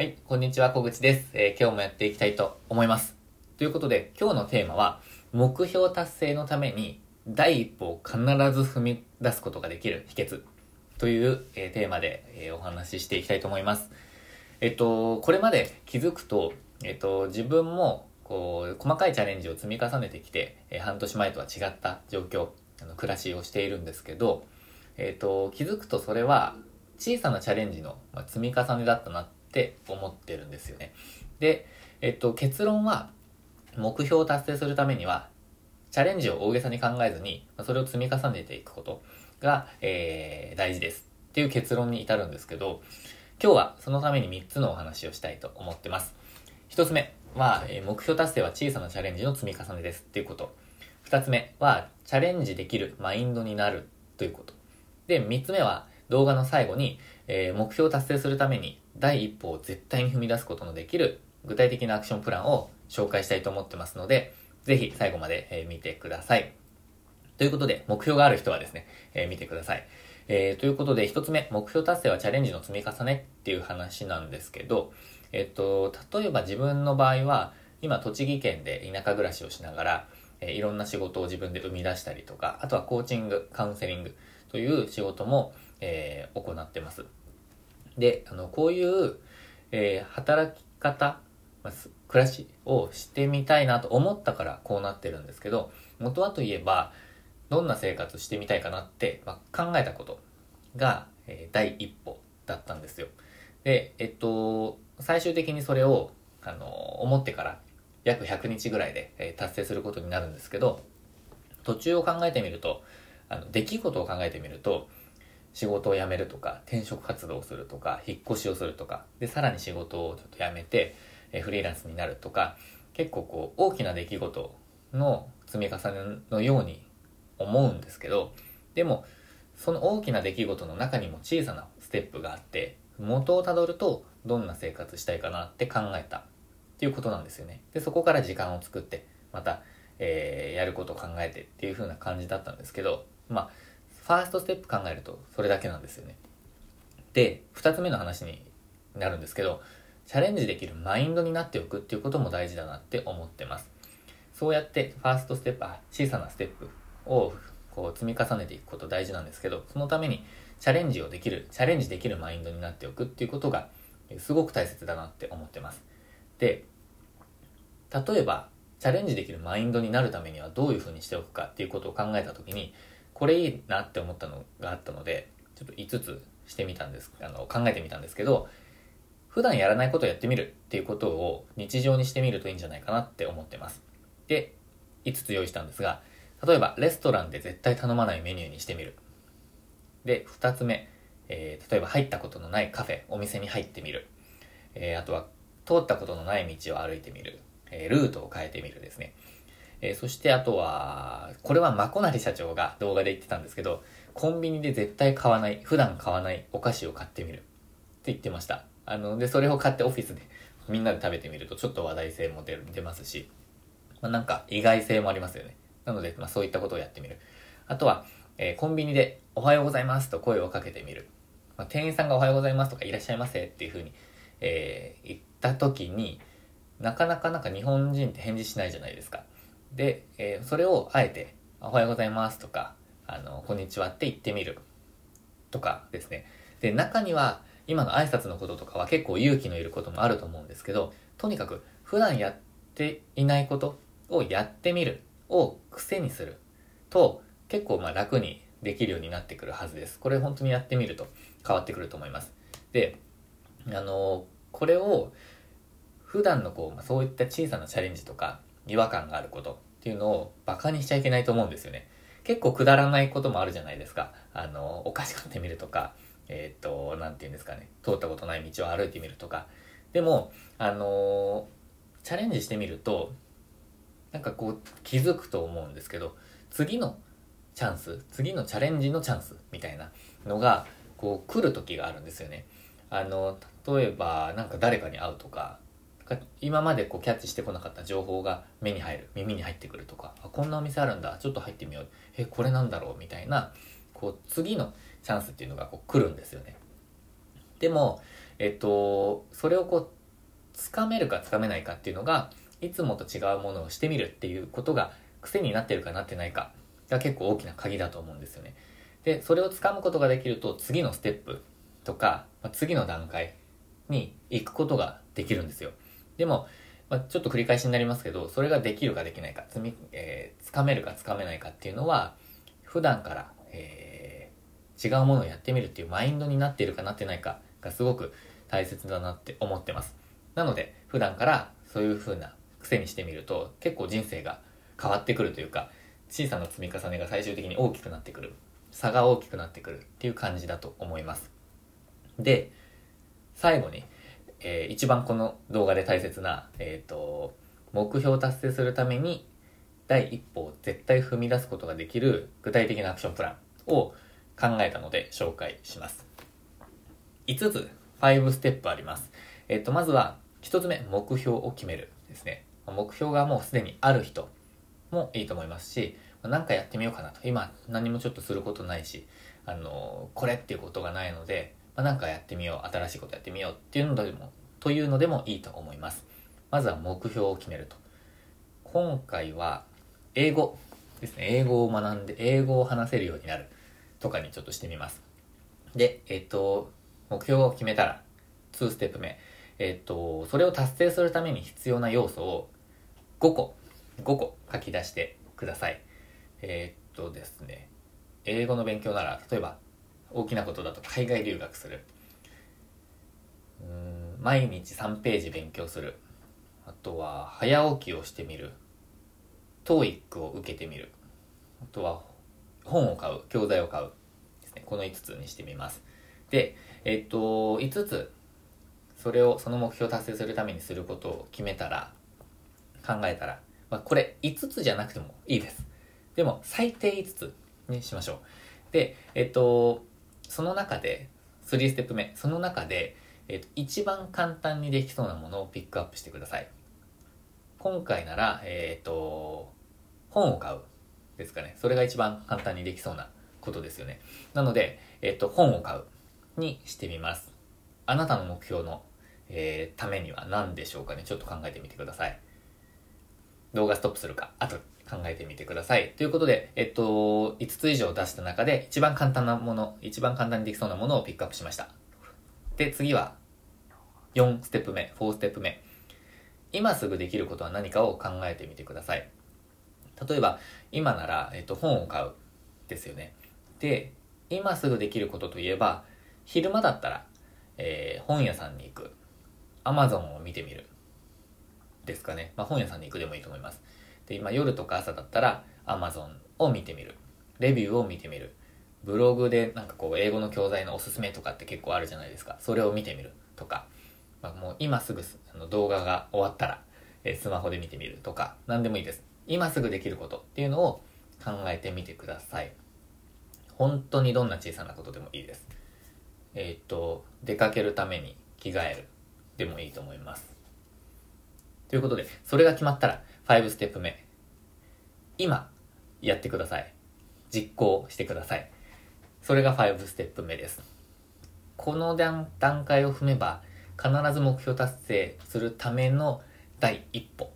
はい、こんにちは、小口です、えー今日もやっていきたいと思います。ということで、今日のテーマは、目標達成のために、第一歩を必ず踏み出すことができる秘訣という、えーテーマで、えーお話ししていきたいと思います。えっと、これまで気づくと、えっと、自分も、こう、細かいチャレンジを積み重ねてきて、え半年前とは違った状況、あの暮らしをしているんですけど、えっと、気づくとそれは、小さなチャレンジの積み重ねだったなってって思ってるんですよね。で、えっと、結論は、目標を達成するためには、チャレンジを大げさに考えずに、それを積み重ねていくことが、えー大事ですっていう結論に至るんですけど、今日はそのために3つのお話をしたいと思ってます。1つ目は、え目標達成は小さなチャレンジの積み重ねですっていうこと。2つ目は、チャレンジできるマインドになるということ。で、3つ目は、動画の最後に、えー目標を達成するために第一歩を絶対に踏み出すことのできる具体的なアクションプランを紹介したいと思ってますので、ぜひ最後まで、え見てください。ということで、目標がある人はですね、えー見てください。えーということで、一つ目、目標達成はチャレンジの積み重ねっていう話なんですけど、えっと、例えば自分の場合は、今、栃木県で田舎暮らしをしながら、えいろんな仕事を自分で生み出したりとか、あとはコーチング、カウンセリングという仕事も、え行ってます。で、あの、こういう、えー働き方、まあ暮らしをしてみたいなと思ったからこうなってるんですけど、元はといえば、どんな生活してみたいかなって、まあ、考えたことが、えー第一歩だったんですよ。で、えっと、最終的にそれを、あの、思ってから約100日ぐらいで、えー達成することになるんですけど、途中を考えてみると、あの、出来事を考えてみると、仕事を辞めるとか、転職活動をするとか、引っ越しをするとか、で、さらに仕事をちょっと辞めて、えフリーランスになるとか、結構こう、大きな出来事の積み重ねのように思うんですけど、でも、その大きな出来事の中にも小さなステップがあって、元をたどると、どんな生活したいかなって考えたっていうことなんですよね。で、そこから時間を作って、また、えーやることを考えてっていう風な感じだったんですけど、まあ、ファーストステップ考えるとそれだけなんですよね。で、二つ目の話になるんですけど、チャレンジできるマインドになっておくっていうことも大事だなって思ってます。そうやってファーストステップ、あ小さなステップをこう積み重ねていくこと大事なんですけど、そのためにチャレンジをできる、チャレンジできるマインドになっておくっていうことがすごく大切だなって思ってます。で、例えば、チャレンジできるマインドになるためにはどういうふうにしておくかっていうことを考えたときに、これいいなって思ったのがあったので、ちょっと5つしてみたんです、あの、考えてみたんですけど、普段やらないことをやってみるっていうことを日常にしてみるといいんじゃないかなって思ってます。で、5つ用意したんですが、例えばレストランで絶対頼まないメニューにしてみる。で、2つ目、えー例えば入ったことのないカフェ、お店に入ってみる。えーあとは通ったことのない道を歩いてみる。えールートを変えてみるですね。えーそしてあとは、これはまこなり社長が動画で言ってたんですけど、コンビニで絶対買わない、普段買わないお菓子を買ってみる。って言ってました。あの、で、それを買ってオフィスでみんなで食べてみるとちょっと話題性も出る出ますし、まあ、なんか意外性もありますよね。なので、まあ、そういったことをやってみる。あとは、えーコンビニでおはようございますと声をかけてみる。まあ、店員さんがおはようございますとかいらっしゃいませっていうふうに、えー言った時に、なかなかなんか日本人って返事しないじゃないですか。で、えーそれをあえて、おはようございますとか、あの、こんにちはって言ってみる。とかですね。で、中には、今の挨拶のこととかは結構勇気のいることもあると思うんですけど、とにかく普段やっていないことをやってみるを癖にすると結構まあ楽にできるようになってくるはずです。これ本当にやってみると変わってくると思います。で、あのこれを普段のこう、まあ、そういった小さなチャレンジとか違和感があることっていうのをバカにしちゃいけないと思うんですよね。結構くだらないこともあるじゃないですか。あの、お菓子買ってみるとか、えっ、と、なんて言うんですかね。通ったことない道を歩いてみるとか。でも、あのチャレンジしてみると、なんかこう気づくと思うんですけど、次のチャンス、次のチャレンジのチャンスみたいなのが、こう来る時があるんですよね。あの、例えば、なんか誰かに会うと、か今までこうキャッチしてこなかった情報が目に入る、耳に入ってくるとか、あ、こんなお店あるんだ、ちょっと入ってみよう。え、これなんだろうみたいな、こう次のチャンスっていうのがこう来るんですよね。でも、えっと、それをこう、つかめるかつかめないかっていうのが、いつもと違うものをしてみるっていうことが癖になってるかなってないかが結構大きな鍵だと思うんですよね。で、それをつかむことができると次のステップとか、まあ、次の段階に行くことができるんですよ。でも、まあ、ちょっと繰り返しになりますけど、それができるかできないか、つみ、えー、つかめるかつかめないかっていうのは、普段から、えー、違うものをやってみるっていうマインドになっているかなってないかがすごく大切だなって思ってます。なので、普段からそういう風な癖にしてみると、結構人生が変わってくるというか、小さな積み重ねが最終的に大きくなってくる。差が大きくなってくるっていう感じだと思います。で、最後に、えー、一番この動画で大切な、えっ、ー、と、目標を達成するために第一歩を絶対踏み出すことができる具体的なアクションプランを考えたので紹介します。5つ、5ステップあります。えっ、ー、と、まずは、1つ目、目標を決めるですね。目標がもうすでにある人もいいと思いますし、何かやってみようかなと。今、何もちょっとすることないし、あの、これっていうことがないので、まあ、なんかやってみよう、新しいことやってみようっていうのでも、というのでもいいと思います。まずは目標を決めると。今回は、英語ですね。英語を学んで、英語を話せるようになるとかにちょっとしてみます。で、えっと、目標を決めたら、2ステップ目。えっと、それを達成するために必要な要素を5個、5個書き出してください。え、っとですね、英語の勉強なら、例えば、大きなことだと海外留学する。うん毎日3ページ勉強する。あとは、早起きをしてみる。TOEIC を受けてみる。あとは、本を買う。教材を買う。ですね。この5つにしてみます。で、えっと、5つ、それを、その目標を達成するためにすることを決めたら、考えたら、まあ、これ5つじゃなくてもいいです。でも、最低5つにしましょう。で、えっと、その中で、3ステップ目、その中で、えっと、一番簡単にできそうなものをピックアップしてください。今回なら、えっと、本を買うですかね。それが一番簡単にできそうなことですよね。なので、えっと、本を買うにしてみます。あなたの目標の、えー、ためには何でしょうかね。ちょっと考えてみてください。動画ストップするか、あと考えてみてください。ということで、えっと、5つ以上出した中で一番簡単なもの、一番簡単にできそうなものをピックアップしました。で、次は、4ステップ目、4ステップ目。今すぐできることは何かを考えてみてください。例えば、今なら、えっと、本を買う。ですよね。で、今すぐできることといえば、昼間だったら、えー、本屋さんに行く。アマゾンを見てみる。ですかね。まあ、本屋さんに行くでもいいと思います。で、今夜とか朝だったら Amazon を見てみる。レビューを見てみる。ブログでなんかこう英語の教材のおすすめとかって結構あるじゃないですか。それを見てみるとか。まあ、もう今すぐあの動画が終わったら、えスマホで見てみるとか、何でもいいです。今すぐできることっていうのを考えてみてください。本当にどんな小さなことでもいいです。えー、っと、出かけるために着替えるでもいいと思います。ということで、それが決まったら、5ステップ目。今、やってください。実行してください。それが5ステップ目です。この段階を踏めば、必ず目標達成するための第一歩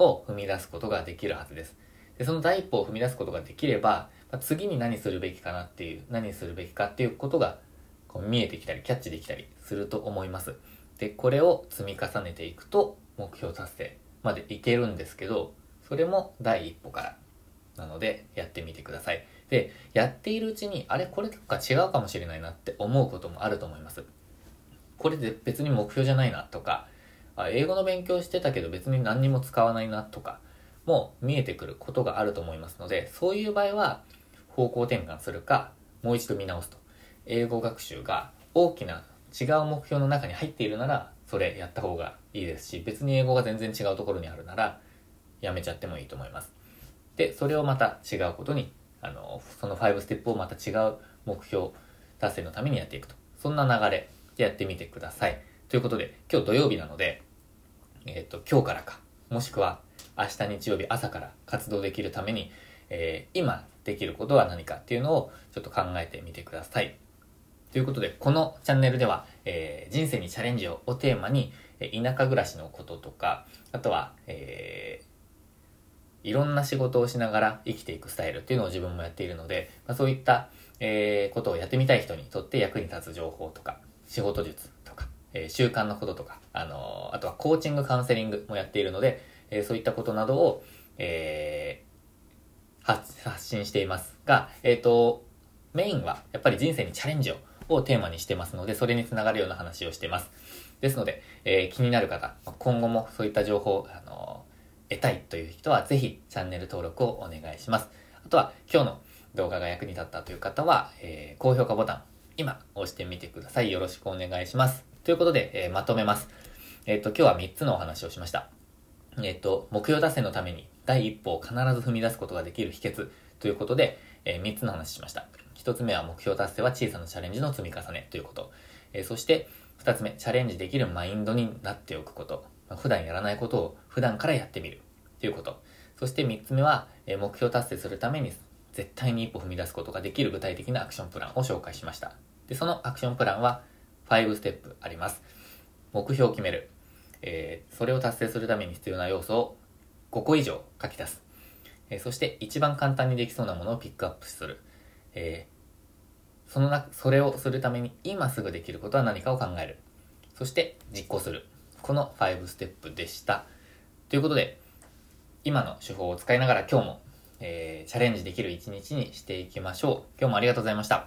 を踏み出すことができるはずです。でその第一歩を踏み出すことができれば、次に何するべきかなっていう、何するべきかっていうことがこう見えてきたり、キャッチできたりすると思います。で、これを積み重ねていくと、目標達成までいけるんですけど、それも第一歩からなのでやってみてください。で、やっているうちに、あれこれとか違うかもしれないなって思うこともあると思います。これで別に目標じゃないなとか、あ英語の勉強してたけど別に何にも使わないなとか、も見えてくることがあると思いますので、そういう場合は方向転換するか、もう一度見直すと。英語学習が大きな違う目標の中に入っているなら、それやった方がいいですし、別に英語が全然違うところにあるなら、やめちゃってもいいと思います。で、それをまた違うことに、あの、その5ステップをまた違う目標達成のためにやっていくと。そんな流れでやってみてください。ということで、今日土曜日なので、えっ、ー、と、今日からか、もしくは明日日曜日朝から活動できるために、えー、今できることは何かっていうのをちょっと考えてみてください。ということで、このチャンネルでは、えー、人生にチャレンジををテーマに、え田舎暮らしのこととか、あとは、えー、いろんな仕事をしながら生きていくスタイルっていうのを自分もやっているので、まあ、そういった、えー、ことをやってみたい人にとって役に立つ情報とか、仕事術とか、えー、習慣のこととか、あの、あとはコーチングカウンセリングもやっているので、えそういったことなどを、え発信していますが、えっ、と、メインはやっぱり人生にチャレンジををテーマにしてますので、それにつながるような話をしてます。ですので、えー、気になる方、今後もそういった情報、あのー、得たいという人は、ぜひチャンネル登録をお願いします。あとは、今日の動画が役に立ったという方は、えー、高評価ボタン、今押してみてください。よろしくお願いします。ということで、え、まとめます。えっ、と、今日は3つのお話をしました。えっ、と、目標達成のために第一歩を必ず踏み出すことができる秘訣ということで、え3つの話しました。1つ目は目標達成は小さなチャレンジの積み重ねということ。えそして、2つ目、チャレンジできるマインドになっておくこと。まあ、普段やらないことを普段からやってみるということ。そして3つ目は、え目標達成するために絶対に一歩踏み出すことができる具体的なアクションプランを紹介しました。で、そのアクションプランは5ステップあります。目標を決める。えー、それを達成するために必要な要素を5個以上書き出す。えー、そして一番簡単にできそうなものをピックアップする。えそのな、それをするために今すぐできることは何かを考える。そして実行する。この5ステップでした。ということで、今の手法を使いながら今日も、えー、チャレンジできる一日にしていきましょう。今日もありがとうございました。